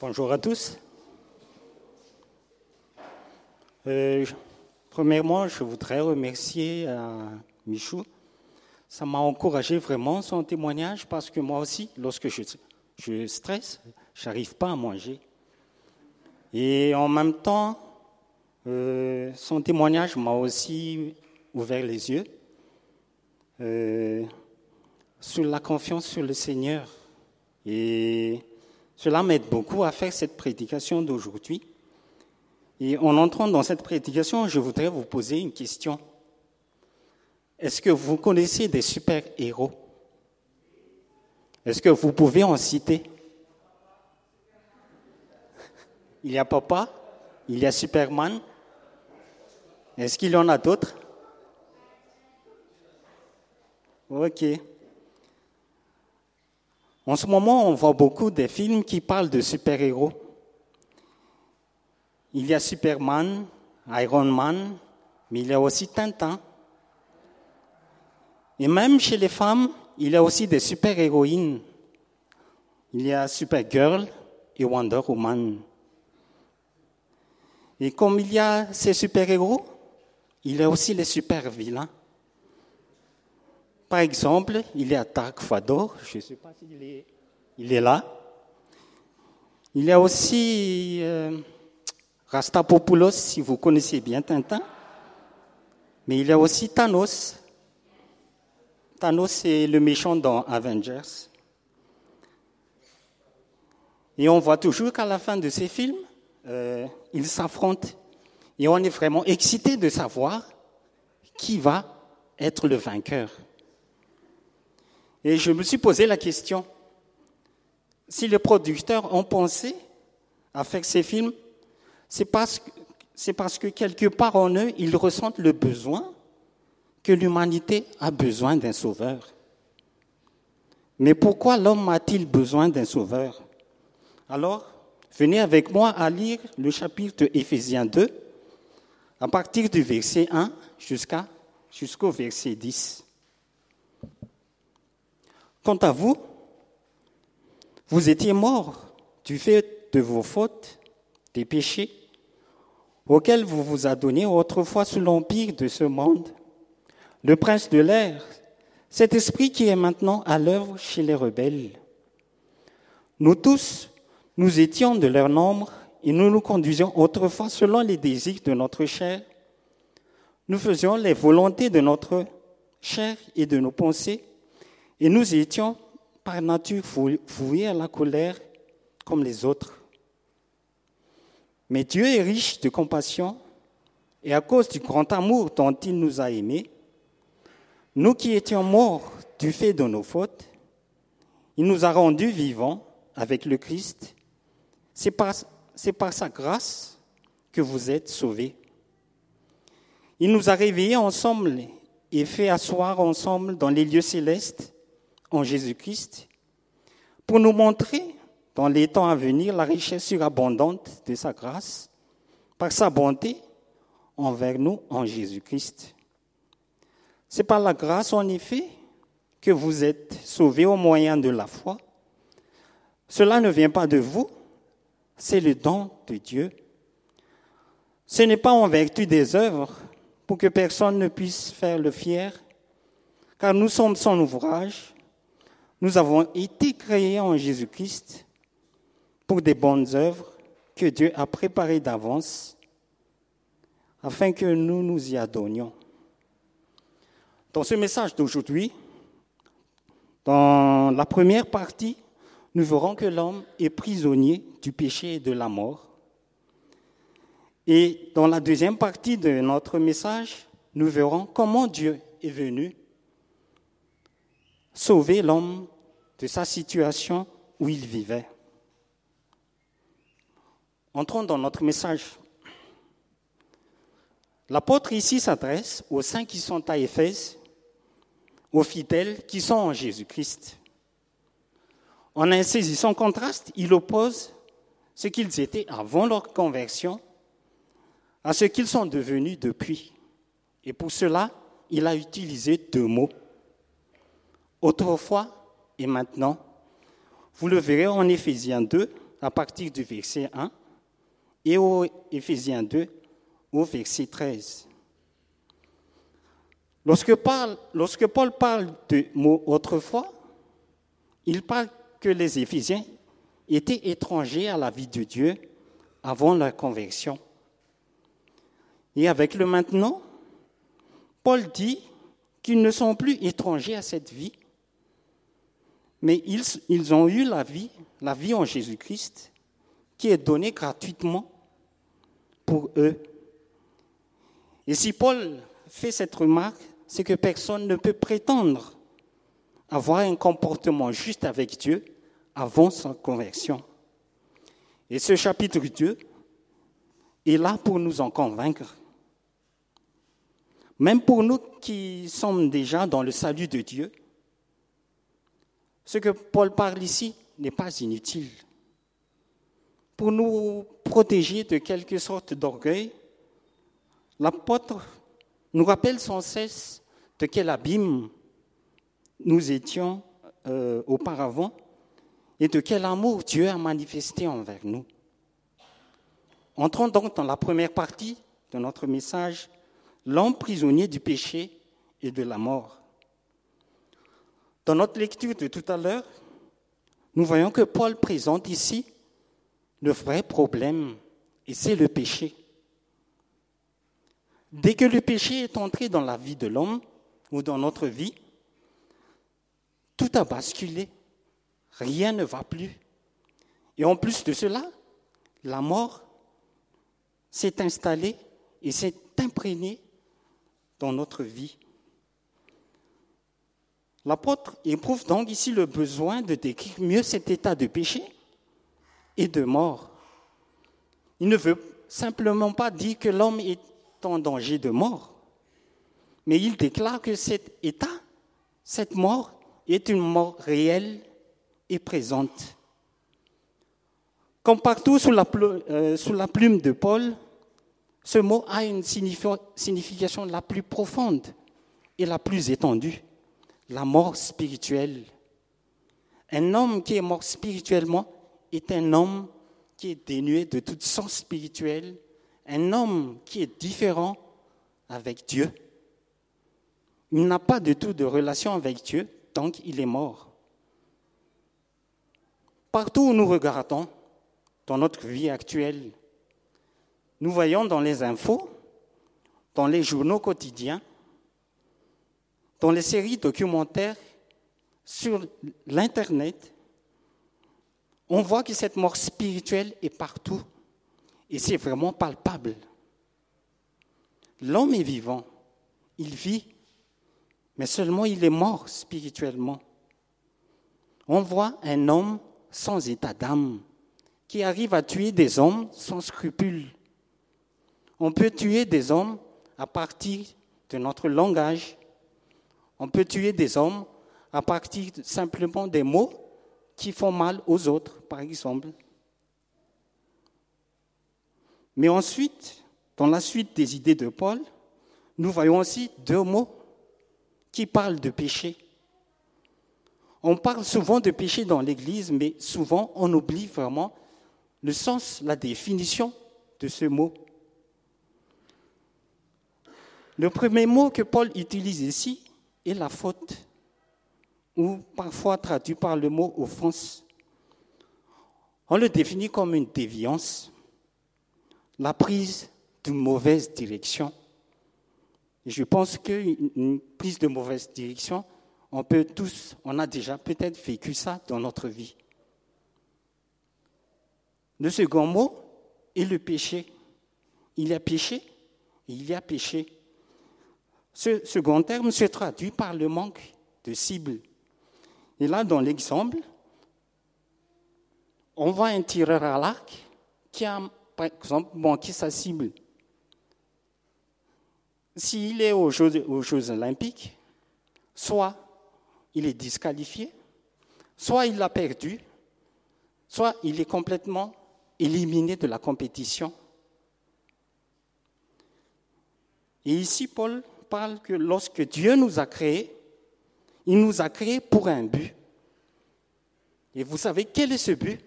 Bonjour à tous. Euh, premièrement, je voudrais remercier euh, Michou. Ça m'a encouragé vraiment son témoignage parce que moi aussi, lorsque je, je stresse, je n'arrive pas à manger. Et en même temps, euh, son témoignage m'a aussi ouvert les yeux sur la confiance sur le Seigneur. Et cela m'aide beaucoup à faire cette prédication d'aujourd'hui. Et en entrant dans cette prédication, je voudrais vous poser une question. Est-ce que vous connaissez des super-héros? Est-ce que vous pouvez en citer? Il y a Papa, il y a Superman. Est-ce qu'il y en a d'autres? Ok. En ce moment, on voit beaucoup de films qui parlent de super-héros. Il y a Superman, Iron Man, mais il y a aussi Tintin. Et même chez les femmes, il y a aussi des super-héroïnes. Il y a Supergirl et Wonder Woman. Et comme il y a ces super-héros, il y a aussi les super-vilains. Par exemple, il y a Dark Fador, je ne sais pas s'il est, il est là. Il y a aussi euh, Rastapopoulos, si vous connaissez bien Tintin. Mais il y a aussi Thanos. Thanos, c'est le méchant dans Avengers. Et on voit toujours qu'à la fin de ces films, euh, ils s'affrontent. Et on est vraiment excité de savoir qui va être le vainqueur. Et je me suis posé la question, si les producteurs ont pensé à faire ces films, c'est parce, que, quelque part en eux, ils ressentent le besoin que l'humanité a besoin d'un sauveur. Mais pourquoi l'homme a-t-il besoin d'un sauveur? Alors, venez avec moi à lire le chapitre Éphésiens 2, à partir du verset 1 jusqu'à, jusqu'au verset 10. Quant à vous, vous étiez morts du fait de vos fautes, des péchés, auxquels vous vous adonnez autrefois sous l'empire de ce monde, le prince de l'air, cet esprit qui est maintenant à l'œuvre chez les rebelles. Nous tous, nous étions de leur nombre et nous nous conduisions autrefois selon les désirs de notre chair. Nous faisions les volontés de notre chair et de nos pensées et nous étions par nature voués à la colère comme les autres. Mais Dieu est riche de compassion et à cause du grand amour dont il nous a aimés, nous qui étions morts du fait de nos fautes, il nous a rendus vivants avec le Christ. C'est par, c'est par sa grâce que vous êtes sauvés. Il nous a réveillés ensemble et fait asseoir ensemble dans les lieux célestes en Jésus-Christ pour nous montrer dans les temps à venir la richesse surabondante de sa grâce par sa bonté envers nous en Jésus-Christ. C'est par la grâce, en effet, que vous êtes sauvés au moyen de la foi. Cela ne vient pas de vous, c'est le don de Dieu. Ce n'est pas en vertu des œuvres pour que personne ne puisse faire le fier, car nous sommes son ouvrage, nous avons été créés en Jésus-Christ pour des bonnes œuvres que Dieu a préparées d'avance afin que nous nous y adonnions. Dans ce message d'aujourd'hui, dans la première partie, nous verrons que l'homme est prisonnier du péché et de la mort. Et dans la deuxième partie de notre message, nous verrons comment Dieu est venu sauver l'homme de sa situation où il vivait. Entrons dans notre message. L'apôtre ici s'adresse aux saints qui sont à Éphèse, aux fidèles qui sont en Jésus-Christ. En un saisissant contraste, il oppose ce qu'ils étaient avant leur conversion à ce qu'ils sont devenus depuis. Et pour cela, il a utilisé deux mots. Autrefois et maintenant. Vous le verrez en Éphésiens 2, à partir du verset 1 et au Éphésiens 2 au verset 13. Lorsque, Paul parle de mots autrefois, il parle que les Éphésiens étaient étrangers à la vie de Dieu avant leur conversion. Et avec le maintenant, Paul dit qu'ils ne sont plus étrangers à cette vie, mais ils, ont eu la vie, la vie en Jésus-Christ, qui est donnée gratuitement pour eux. Et si Paul fait cette remarque, c'est que personne ne peut prétendre avoir un comportement juste avec Dieu avant sa conversion. Et ce chapitre 2 est là pour nous en convaincre. Même pour nous qui sommes déjà dans le salut de Dieu, ce que Paul parle ici n'est pas inutile. Pour nous protéger de quelque sorte d'orgueil, l'apôtre nous rappelle sans cesse de quel abîme nous étions euh, auparavant et de quel amour Dieu a manifesté envers nous. Entrons donc dans la première partie de notre message, l'homme prisonnier du péché et de la mort. Dans notre lecture de tout à l'heure, nous voyons que Paul présente ici le vrai problème, et c'est le péché. Dès que le péché est entré dans la vie de l'homme ou dans notre vie, tout a basculé. Rien ne va plus. Et en plus de cela, la mort s'est installée et s'est imprégnée dans notre vie. L'apôtre éprouve donc ici le besoin de décrire mieux cet état de péché et de mort. Il ne veut simplement pas dire que l'homme est en danger de mort, mais il déclare que cet état, cette mort, est une mort réelle et présente. Comme partout sous la, euh, plume de Paul, ce mot a une signification la plus profonde et la plus étendue, la mort spirituelle. Un homme qui est mort spirituellement est un homme qui est dénué de toute sens spirituel, un homme qui est différent avec Dieu. Il n'a pas du tout de relation avec Dieu tant qu'il est mort. Partout où nous regardons, dans notre vie actuelle, nous voyons dans les infos, dans les journaux quotidiens, dans les séries documentaires, sur l'Internet, on voit que cette mort spirituelle est partout et c'est vraiment palpable. L'homme est vivant, il vit, mais seulement il est mort spirituellement. On voit un homme sans état d'âme qui arrive à tuer des hommes sans scrupules on peut tuer des hommes à partir de notre langage. On peut tuer des hommes à partir simplement des mots qui font mal aux autres, par exemple. Mais ensuite, dans la suite des idées de Paul, nous voyons aussi deux mots qui parlent de péché. On parle souvent de péché dans l'Église, mais souvent on oublie vraiment le sens, la définition de ce mot. Le premier mot que Paul utilise ici est la faute, ou parfois traduit par le mot offense. On le définit comme une déviance, la prise d'une mauvaise direction. Et je pense qu'une prise de mauvaise direction, on peut tous, on a déjà peut-être vécu ça dans notre vie. Le second mot est le péché. Il y a péché et il y a péché. Ce second terme se traduit par le manque de cible. Et là, dans l'exemple, on voit un tireur à l'arc qui a, par exemple, manqué sa cible. S'il est aux Jeux, olympiques, soit il est disqualifié, soit il l'a perdu, soit il est complètement éliminé de la compétition. Et ici, Paul parle que lorsque Dieu nous a créés, il nous a créés pour un but. Et vous savez quel est ce but?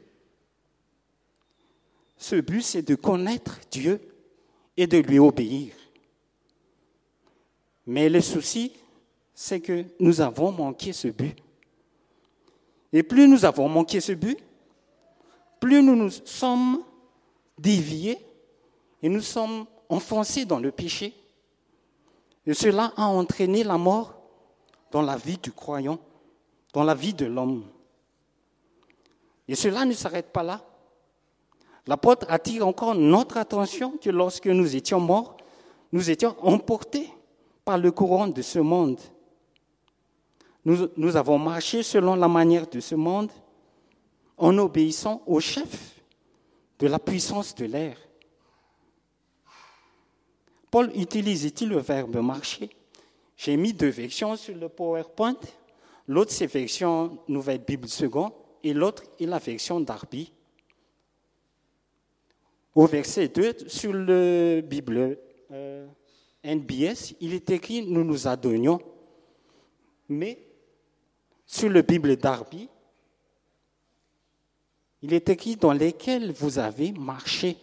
Ce but, c'est de connaître Dieu et de lui obéir. Mais le souci, c'est que nous avons manqué ce but. Et plus nous avons manqué ce but, plus nous nous sommes déviés et nous sommes enfoncés dans le péché. Et cela a entraîné la mort dans la vie du croyant, dans la vie de l'homme. Et cela ne s'arrête pas là. L'apôtre attire encore notre attention que lorsque nous étions morts, nous étions emportés par le courant de ce monde. Nous, nous, avons marché selon la manière de ce monde en obéissant au chef de la puissance de l'air. Paul utilise-t-il le verbe marcher? J'ai mis deux versions sur le PowerPoint. L'autre, c'est version Nouvelle Bible seconde et l'autre est la version Darby. Au verset 2, sur le Bible euh, NBS, il est écrit Nous nous adonnions. Mais sur le Bible Darby, il est écrit dans lesquels vous avez marché.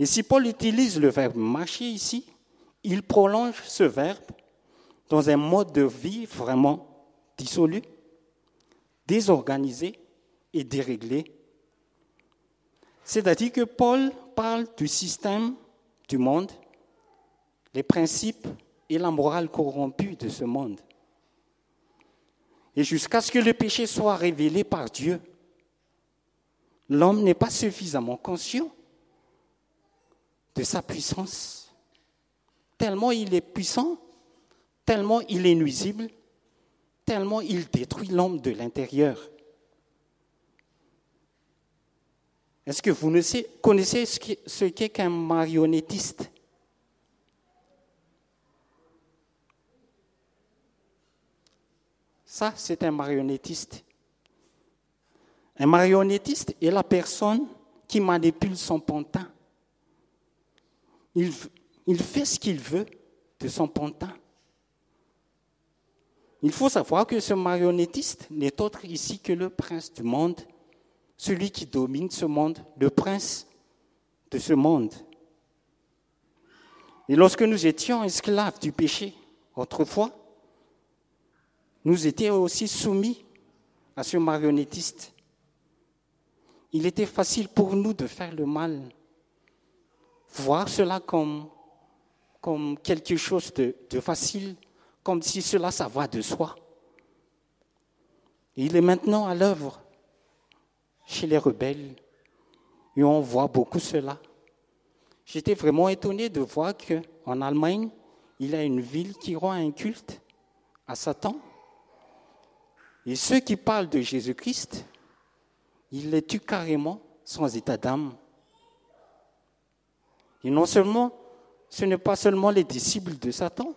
Et si Paul utilise le verbe marcher ici, il prolonge ce verbe dans un mode de vie vraiment dissolu, désorganisé et déréglé c'est-à-dire que Paul parle du système du monde, les principes et la morale corrompue de ce monde. Et jusqu'à ce que le péché soit révélé par Dieu, l'homme n'est pas suffisamment conscient de sa puissance. Tellement il est puissant, tellement il est nuisible, tellement il détruit l'homme de l'intérieur. Est-ce que vous connaissez ce qu'est qu'un marionnettiste? Ça, c'est un marionnettiste. Un marionnettiste est la personne qui manipule son pantin. Il, fait ce qu'il veut de son pantin. Il faut savoir que ce marionnettiste n'est autre ici que le prince du monde celui qui domine ce monde, le prince de ce monde. Et lorsque nous étions esclaves du péché autrefois, nous étions aussi soumis à ce marionnettiste. Il était facile pour nous de faire le mal, voir cela comme, comme quelque chose de, facile, comme si cela, ça va de soi. il est maintenant à l'œuvre chez les rebelles. Et on voit beaucoup cela. J'étais vraiment étonné de voir qu'en Allemagne, il y a une ville qui rend un culte à Satan. Et ceux qui parlent de Jésus-Christ, ils les tuent carrément sans état d'âme. Et non seulement, ce n'est pas seulement les disciples de Satan,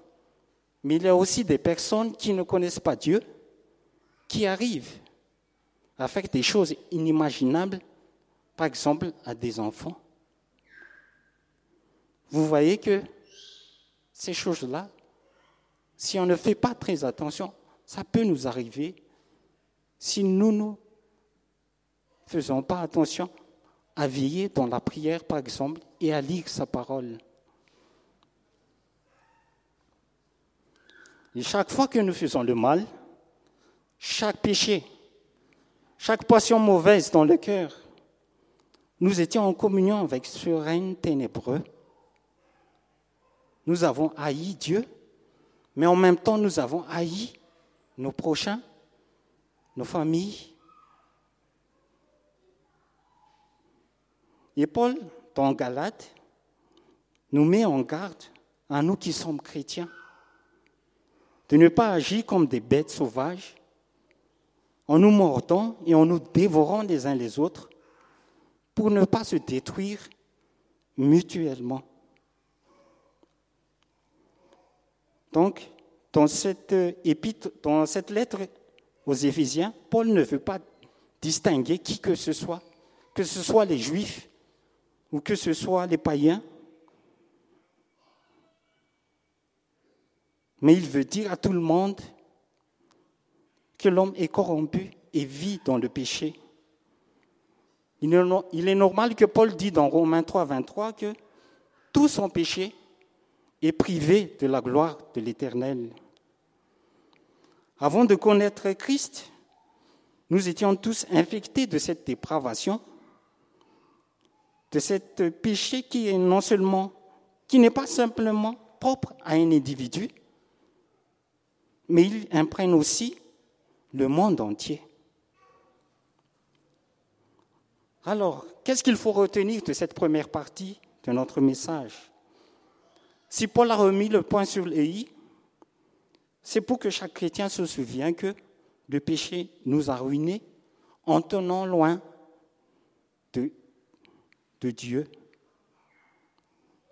mais il y a aussi des personnes qui ne connaissent pas Dieu, qui arrivent faire des choses inimaginables, par exemple à des enfants. Vous voyez que ces choses-là, si on ne fait pas très attention, ça peut nous arriver si nous ne faisons pas attention à veiller dans la prière, par exemple, et à lire sa parole. Et chaque fois que nous faisons le mal, chaque péché chaque passion mauvaise dans le cœur. Nous étions en communion avec ce règne ténébreux. Nous avons haï Dieu, mais en même temps nous avons haï nos prochains, nos familles. Et Paul, dans Galate, nous met en garde à nous qui sommes chrétiens de ne pas agir comme des bêtes sauvages, en nous mordant et en nous dévorant les uns les autres pour ne pas se détruire mutuellement. Donc, dans cette, dans cette lettre aux Éphésiens, Paul ne veut pas distinguer qui que ce soit, que ce soit les Juifs ou que ce soit les païens, mais il veut dire à tout le monde que l'homme est corrompu et vit dans le péché. Il est normal que Paul dit dans Romains 3, 23 que tous sont péchés et privés de la gloire de l'Éternel. Avant de connaître Christ, nous étions tous infectés de cette dépravation, de ce péché qui est non seulement, qui n'est pas simplement propre à un individu, mais il imprègne aussi le monde entier. Alors, qu'est-ce qu'il faut retenir de cette première partie de notre message? Si Paul a remis le point sur les c'est pour que chaque chrétien se souvienne que le péché nous a ruinés en tenant loin Dieu.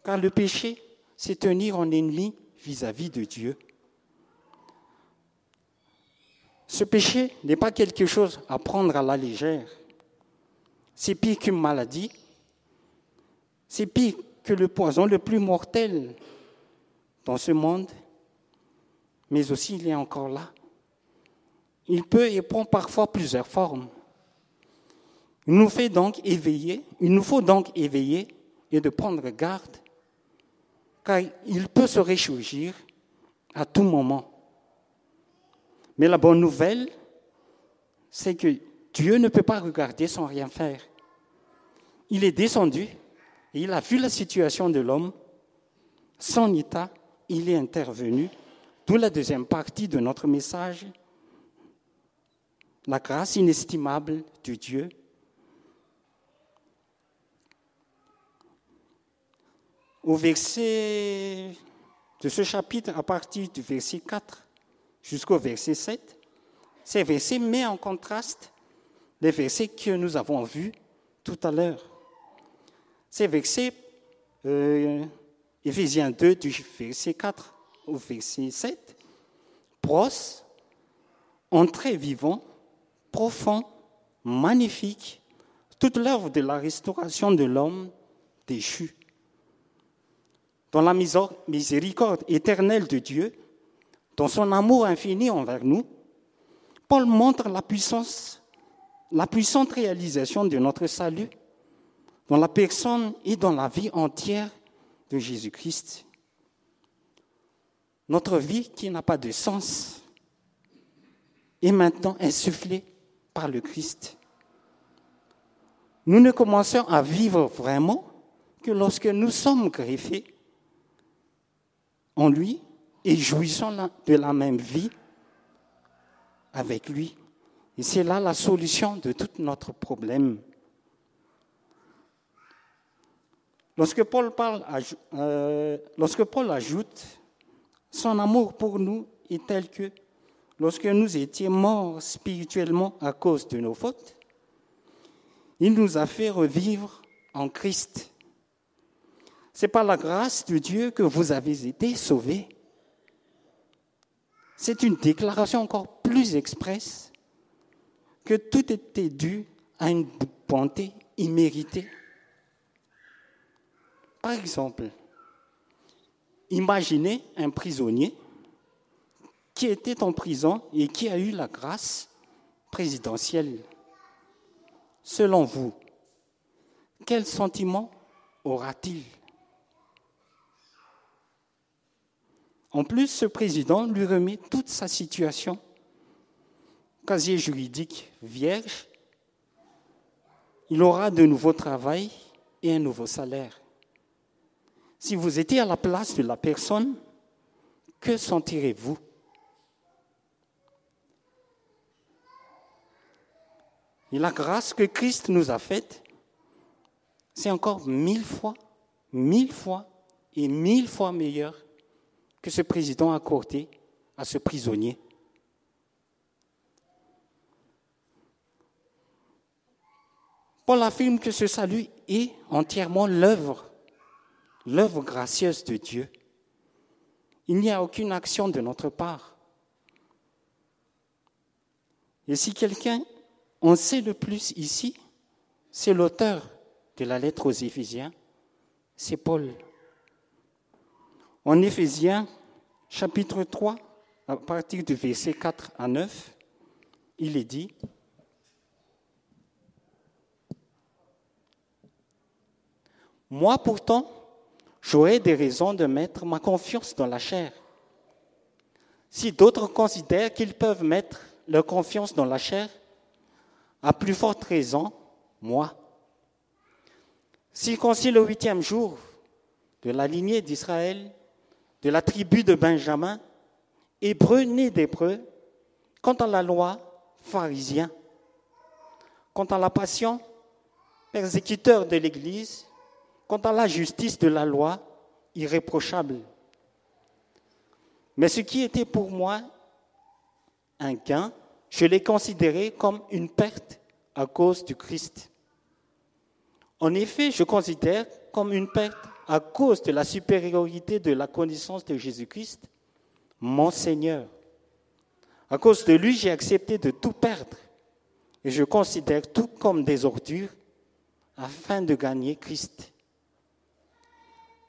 Car le péché, c'est tenir en ennemi vis-à-vis -vis de Dieu. Ce péché n'est pas quelque chose à prendre à la légère. C'est pire qu'une maladie. C'est pire que le poison le plus mortel dans ce monde. Mais aussi, il est encore là. Il peut et prend parfois plusieurs formes. Il nous fait donc éveiller, il nous faut donc éveiller et de prendre garde, car il peut se réjouir à tout moment. Mais la bonne nouvelle, c'est que Dieu ne peut pas regarder sans rien faire. Il est descendu et il a vu la situation de l'homme, son état, il est intervenu. D'où la deuxième partie de notre message, la grâce inestimable de Dieu. Au verset de ce chapitre, à partir du verset 4, jusqu'au verset 7. Ces versets mettent en contraste les versets que nous avons vus tout à l'heure. Ces versets, euh, Éphésiens 2, du verset 4 au verset 7, brossent en très vivant, profond, magnifique, toute l'œuvre de la restauration de l'homme déchu. Dans la miséricorde éternelle de Dieu, dans son amour infini envers nous, Paul montre la puissance, la puissante réalisation de notre salut dans la personne et dans la vie entière de Jésus-Christ. Notre vie qui n'a pas de sens est maintenant insufflée par le Christ. Nous ne commençons à vivre vraiment que lorsque nous sommes greffés en lui et jouissons de la même vie avec lui. Et c'est là la solution de tout notre problème. Lorsque Paul, euh, lorsque Paul ajoute, son amour pour nous est tel que lorsque nous étions morts spirituellement à cause de nos fautes, il nous a fait revivre en Christ. C'est par la grâce de Dieu que vous avez été sauvés. C'est une déclaration encore plus expresse que tout était dû à une bonté imméritée. Par exemple, imaginez un prisonnier qui était en prison et qui a eu la grâce présidentielle. Selon vous, quel sentiment aura-t-il? En plus, ce président lui remet toute sa situation, casier juridique vierge, il aura de nouveau travail et un nouveau salaire. Si vous étiez à la place de la personne, que sentirez-vous? Et la grâce que Christ nous a faite, c'est encore mille fois, mille fois et mille fois meilleur que ce président a accordé à ce prisonnier. Paul affirme que ce salut est entièrement l'œuvre, l'œuvre gracieuse de Dieu. Il n'y a aucune action de notre part. Et si quelqu'un en sait le plus ici, c'est l'auteur de la lettre aux Éphésiens, c'est Paul. En Éphésiens, chapitre 3, à partir du verset 4 à 9, il est dit, Moi pourtant, j'aurais des raisons de mettre ma confiance dans la chair. Si d'autres considèrent qu'ils peuvent mettre leur confiance dans la chair, à plus forte raison, moi. Circoncis le huitième jour de la lignée d'Israël, de la tribu de Benjamin, hébreu né d'hébreu, quant à la loi, pharisien, quant à la passion, persécuteur de l'Église, quant à la justice de la loi, irréprochable. Mais ce qui était pour moi un gain, je l'ai considéré comme une perte à cause du Christ. En effet, je considère comme une perte à cause de la supériorité de la connaissance de Jésus-Christ, mon Seigneur. À cause de lui, j'ai accepté de tout perdre et je considère tout comme des ordures afin de gagner Christ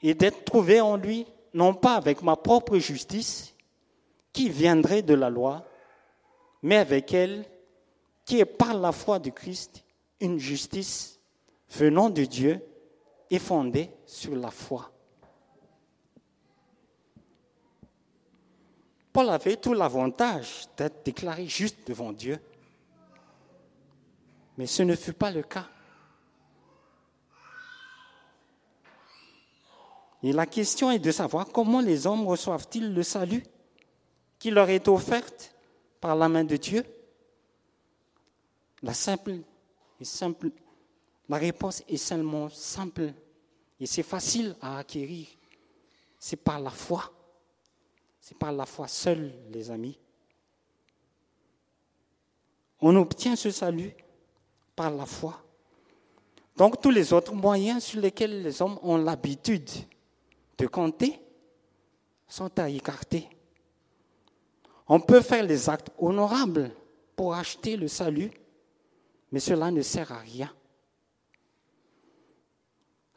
et d'être trouvé en lui, non pas avec ma propre justice qui viendrait de la loi, mais avec elle qui est par la foi du Christ une justice venant de Dieu et fondée sur la foi. Paul avait tout l'avantage d'être déclaré juste devant Dieu. Mais ce ne fut pas le cas. Et la question est de savoir comment les hommes reçoivent-ils le salut qui leur est offert par la main de Dieu La simple simple, la réponse est seulement simple et c'est facile à acquérir. C'est par la foi. C'est par la foi seule, les amis. On obtient ce salut par la foi. Donc tous les autres moyens sur lesquels les hommes ont l'habitude de compter sont à écarter. On peut faire les actes honorables pour acheter le salut, mais cela ne sert à rien.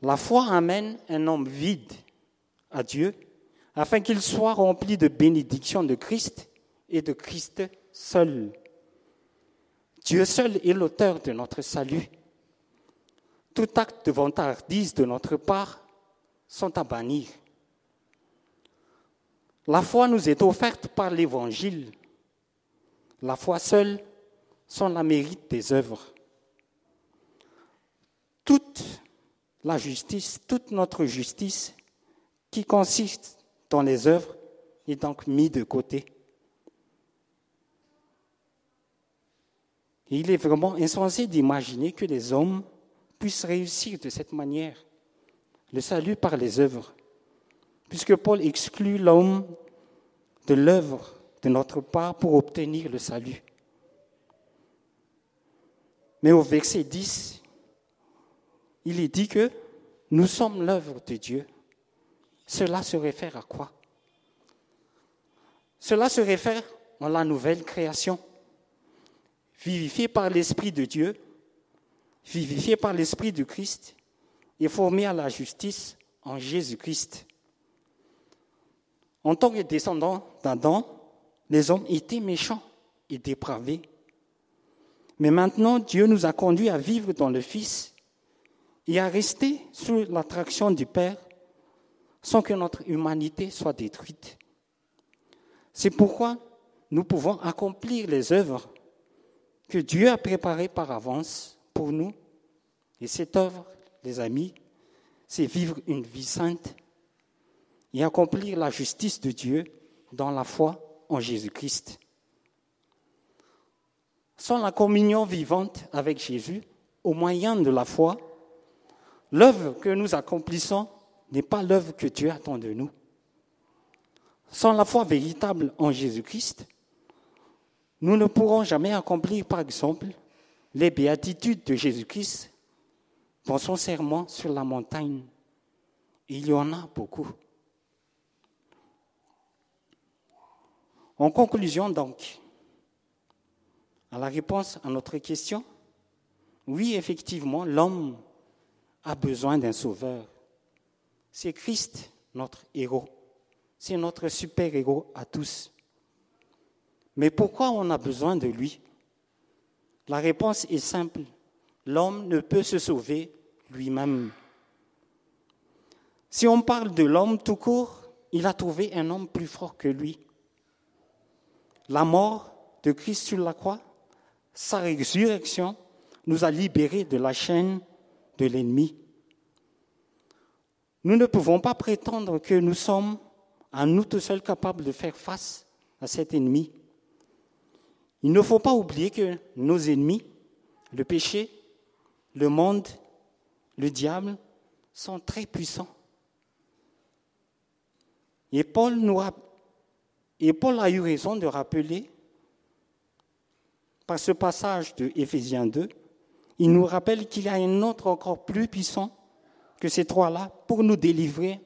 La foi amène un homme vide à Dieu afin qu'il soit rempli de bénédictions de Christ et de Christ seul. Dieu seul est l'auteur de notre salut. Tout acte de vantardise de notre part sont à bannir. La foi nous est offerte par l'Évangile. La foi seule sont la mérite des œuvres. La justice, toute notre justice qui consiste dans les œuvres est donc mise de côté. il est vraiment insensé d'imaginer que les hommes puissent réussir de cette manière le salut par les œuvres, puisque Paul exclut l'homme de l'œuvre de notre part pour obtenir le salut. Mais au verset 10, il est dit que nous sommes l'œuvre de Dieu. Cela se réfère à quoi? Cela se réfère à la nouvelle création, vivifiée par l'Esprit de Dieu, vivifiée par l'Esprit de Christ et formé à la justice en Jésus-Christ. En tant que descendants d'Adam, les hommes étaient méchants et dépravés. Mais maintenant, Dieu nous a conduits à vivre dans le Fils et à rester sous l'attraction du Père sans que notre humanité soit détruite. C'est pourquoi nous pouvons accomplir les œuvres que Dieu a préparées par avance pour nous. Et cette œuvre, les amis, c'est vivre une vie sainte et accomplir la justice de Dieu dans la foi en Jésus-Christ. Sans la communion vivante avec Jésus, au moyen de la foi, l'œuvre que nous accomplissons n'est pas l'œuvre que Dieu attend de nous. Sans la foi véritable en Jésus-Christ, nous ne pourrons jamais accomplir, par exemple, les béatitudes de Jésus-Christ dans son serment sur la montagne. Il y en a beaucoup. En conclusion, donc, à la réponse à notre question, oui, effectivement, l'homme a besoin d'un sauveur. C'est Christ, notre héros. C'est notre super-héros à tous. Mais pourquoi on a besoin de lui? La réponse est simple. L'homme ne peut se sauver lui-même. Si on parle de l'homme tout court, il a trouvé un homme plus fort que lui. La mort de Christ sur la croix, sa résurrection, nous a libérés de la chaîne de l'ennemi. Nous ne pouvons pas prétendre que nous sommes à nous tout seuls capables de faire face à cet ennemi. Il ne faut pas oublier que nos ennemis, le péché, le monde, le diable, sont très puissants. Et Paul, nous, et Paul a eu raison de rappeler, par ce passage de Éphésiens 2, il nous rappelle qu'il y a un autre encore plus puissant que ces trois-là pour nous délivrer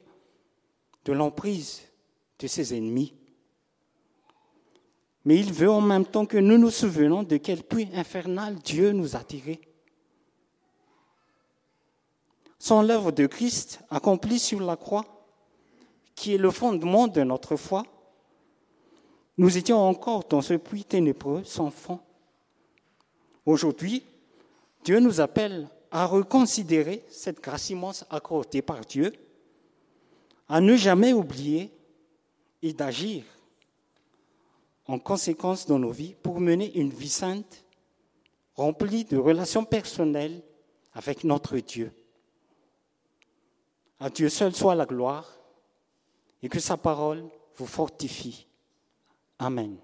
de l'emprise de ses ennemis. Mais il veut en même temps que nous nous souvenions de quel puits infernal Dieu nous a tirés. Sans l'œuvre de Christ accomplie sur la croix, qui est le fondement de notre foi, nous étions encore dans ce puits ténébreux sans fond. Aujourd'hui, Dieu nous appelle à reconsidérer cette grâce immense accordée par Dieu, à ne jamais oublier et d'agir en conséquence dans nos vies pour mener une vie sainte, remplie de relations personnelles avec notre Dieu. À Dieu seul soit la gloire et que sa parole vous fortifie. Amen.